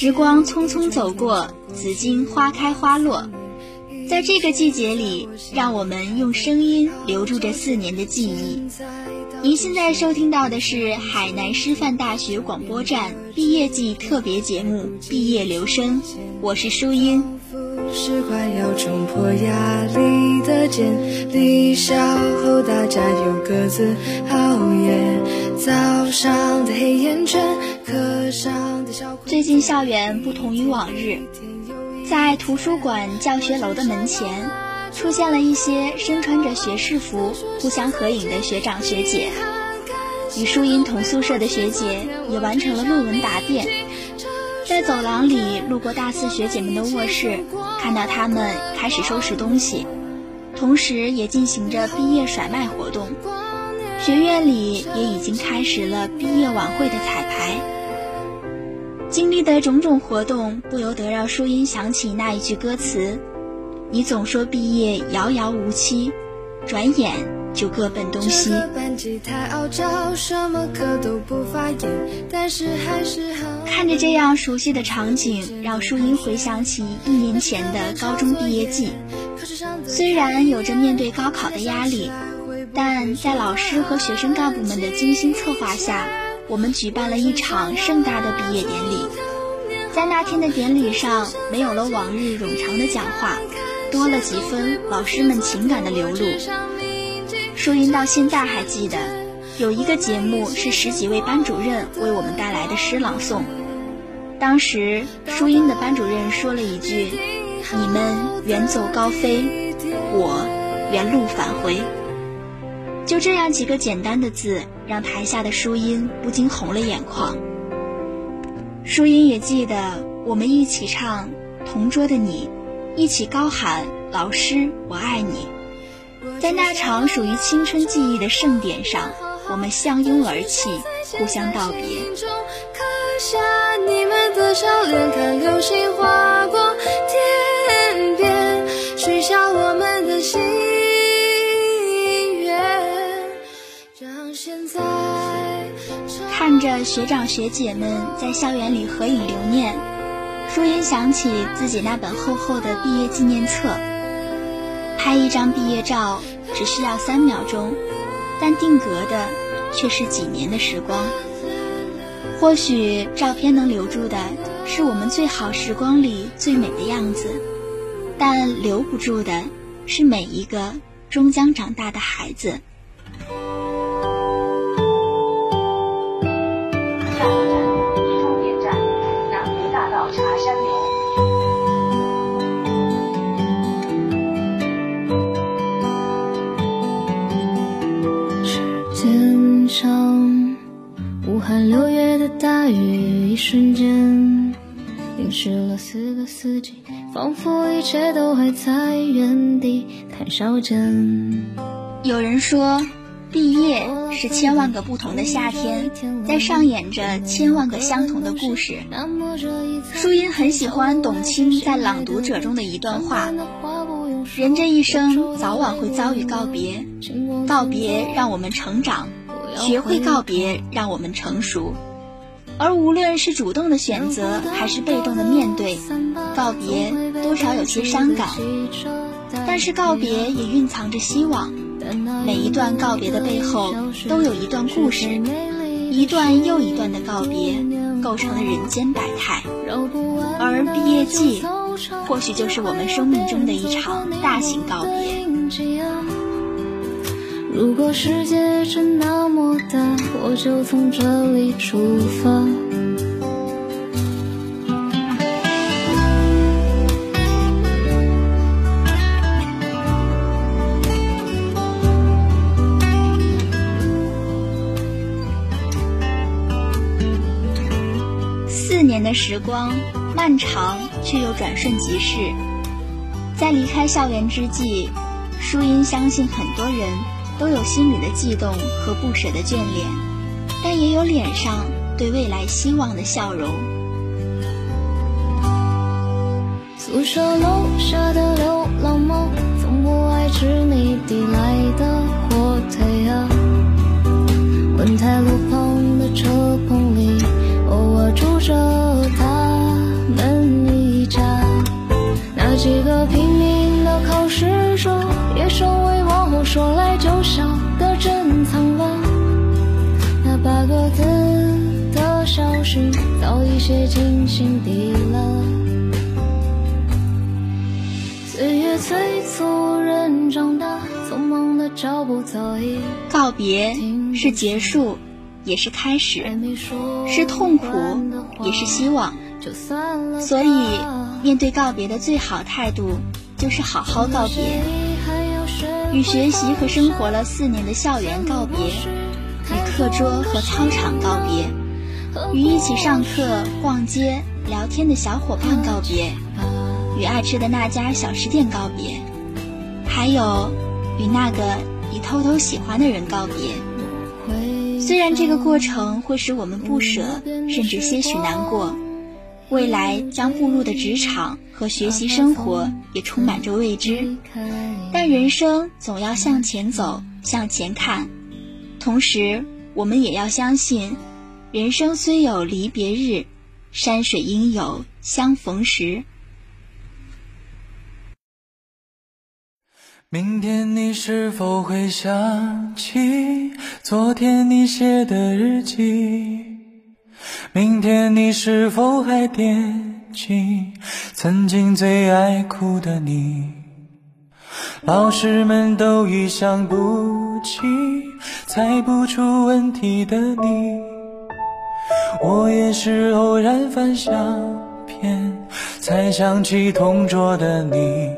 时光匆匆走过，紫荆花开花落。在这个季节里，让我们用声音留住这四年的记忆。您现在收听到的是海南师范大学广播站毕业季特别节目《毕业留声》，我是舒音。是快要冲破压力的茧，离校后大家又各自熬夜。早上的黑眼圈，课上最近校园不同于往日，在图书馆教学楼的门前，出现了一些身穿着学士服、互相合影的学长学姐。与淑英同宿舍的学姐也完成了论文答辩。在走廊里路过大四学姐们的卧室，看到她们开始收拾东西，同时也进行着毕业甩卖活动。学院里也已经开始了毕业晚会的彩排。经历的种种活动，不由得让舒音想起那一句歌词：“你总说毕业遥遥无期，转眼就各奔东西。”看着这样熟悉的场景，让舒音回想起一年前的高中毕业季。虽然有着面对高考的压力，但在老师和学生干部们的精心策划下，我们举办了一场盛大的毕业典礼。在那天的典礼上，没有了往日冗长的讲话，多了几分老师们情感的流露。淑英到现在还记得，有一个节目是十几位班主任为我们带来的诗朗诵。当时，淑英的班主任说了一句：“你们远走高飞，我原路返回。”就这样几个简单的字，让台下的淑音不禁红了眼眶。淑音也记得，我们一起唱《同桌的你》，一起高喊“老师，我爱你”。在那场属于青春记忆的盛典上，我们相拥而泣，互相道别。刻下你们的笑脸，看流星划过天边，许下我们的心着学长学姐们在校园里合影留念，舒音想起自己那本厚厚的毕业纪念册。拍一张毕业照只需要三秒钟，但定格的却是几年的时光。或许照片能留住的是我们最好时光里最美的样子，但留不住的是每一个终将长大的孩子。瞬间淋湿了四个四季，仿佛一切都还在原地谈笑间。有人说，毕业是千万个不同的夏天，在上演着千万个相同的故事。舒音很喜欢董卿在《朗读者》中的一段话：人这一生早晚会遭遇告别，告别让我们成长。学会告别，让我们成熟。而无论是主动的选择，还是被动的面对，告别多少有些伤感。但是告别也蕴藏着希望。每一段告别的背后，都有一段故事，一段又一段的告别，构成了人间百态。而毕业季，或许就是我们生命中的一场大型告别。如果世界真那么大，我就从这里出发。四年的时光，漫长却又转瞬即逝。在离开校园之际，舒音相信很多人。都有心里的悸动和不舍的眷恋，但也有脸上对未来希望的笑容。宿舍楼下的流浪猫，消息早已写进心底了。岁月催促人长大，匆忙的脚步早已告别是结束，也是开始，是痛苦，也是希望。所以，面对告别的最好态度，就是好好告别。与学习和生活了四年的校园告别，与课桌和操场告别，与一起上课、逛街、聊天的小伙伴告别，与爱吃的那家小吃店告别，还有与那个你偷偷喜欢的人告别。虽然这个过程会使我们不舍，甚至些许难过。未来将步入的职场和学习生活也充满着未知，但人生总要向前走，向前看。同时，我们也要相信，人生虽有离别日，山水应有相逢时。明天你是否会想起昨天你写的日记？明天你是否还惦记曾经最爱哭的你？老师们都已想不起猜不出问题的你，我也是偶然翻相片才想起同桌的你。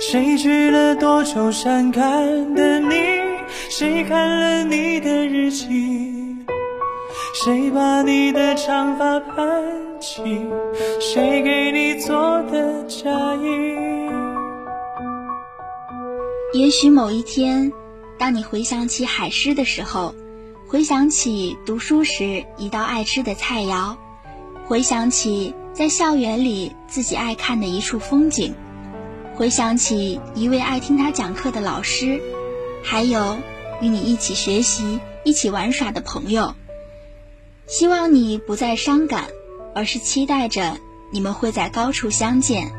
谁去了多愁善感的你？谁看了你的日记？谁把你的长发盘起？谁给你做的嫁衣？也许某一天，当你回想起海诗的时候，回想起读书时一道爱吃的菜肴，回想起在校园里自己爱看的一处风景，回想起一位爱听他讲课的老师，还有与你一起学习、一起玩耍的朋友。希望你不再伤感，而是期待着你们会在高处相见。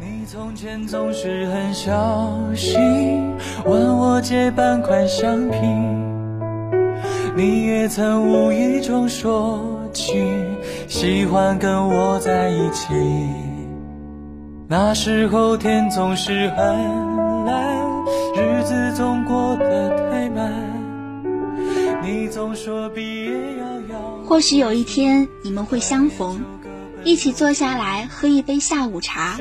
你从前总是很小心，问我借半块橡皮。你也曾无意中说起，喜欢跟我在一起。那时候天总是很蓝，日子总过得太慢。你总说毕业要。或许有一天你们会相逢，一起坐下来喝一杯下午茶。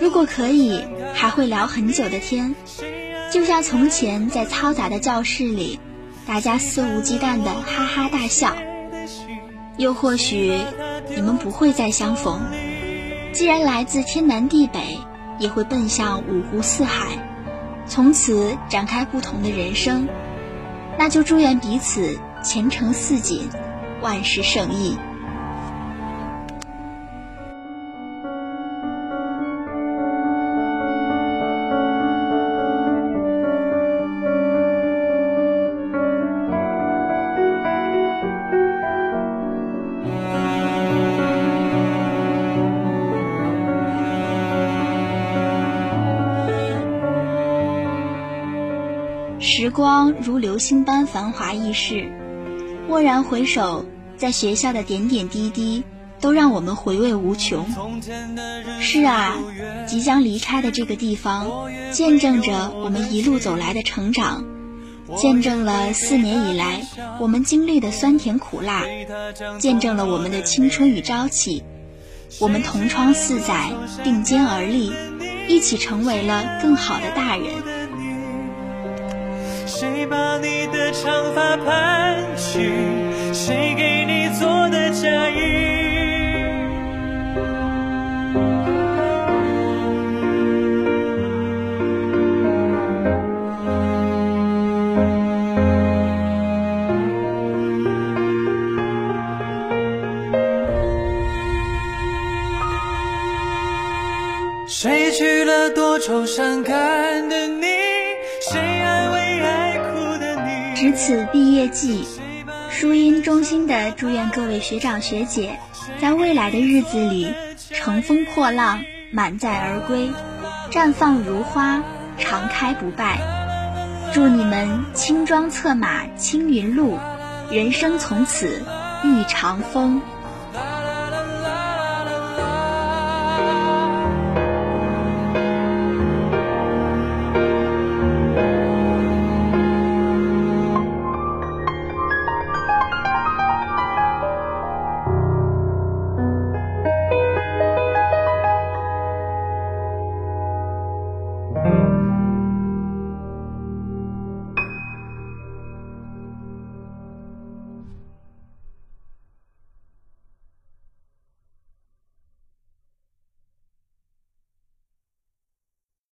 如果可以，还会聊很久的天，就像从前在嘈杂的教室里，大家肆无忌惮的哈哈大笑。又或许你们不会再相逢，既然来自天南地北，也会奔向五湖四海，从此展开不同的人生。那就祝愿彼此前程似锦。万事胜意。时光如流星般繁华易逝。蓦然回首，在学校的点点滴滴，都让我们回味无穷。是啊，即将离开的这个地方，见证着我们一路走来的成长，见证了四年以来我们经历的酸甜苦辣，见证了我们的青春与朝气。我们同窗四载，并肩而立，一起成为了更好的大人。谁把你的长发盘起？谁给你做的嫁衣？谁娶了多愁善感的你？谁安慰爱值此毕业季，舒音衷心的祝愿各位学长学姐，在未来的日子里乘风破浪，满载而归，绽放如花，常开不败。祝你们轻装策马青云路，人生从此遇长风。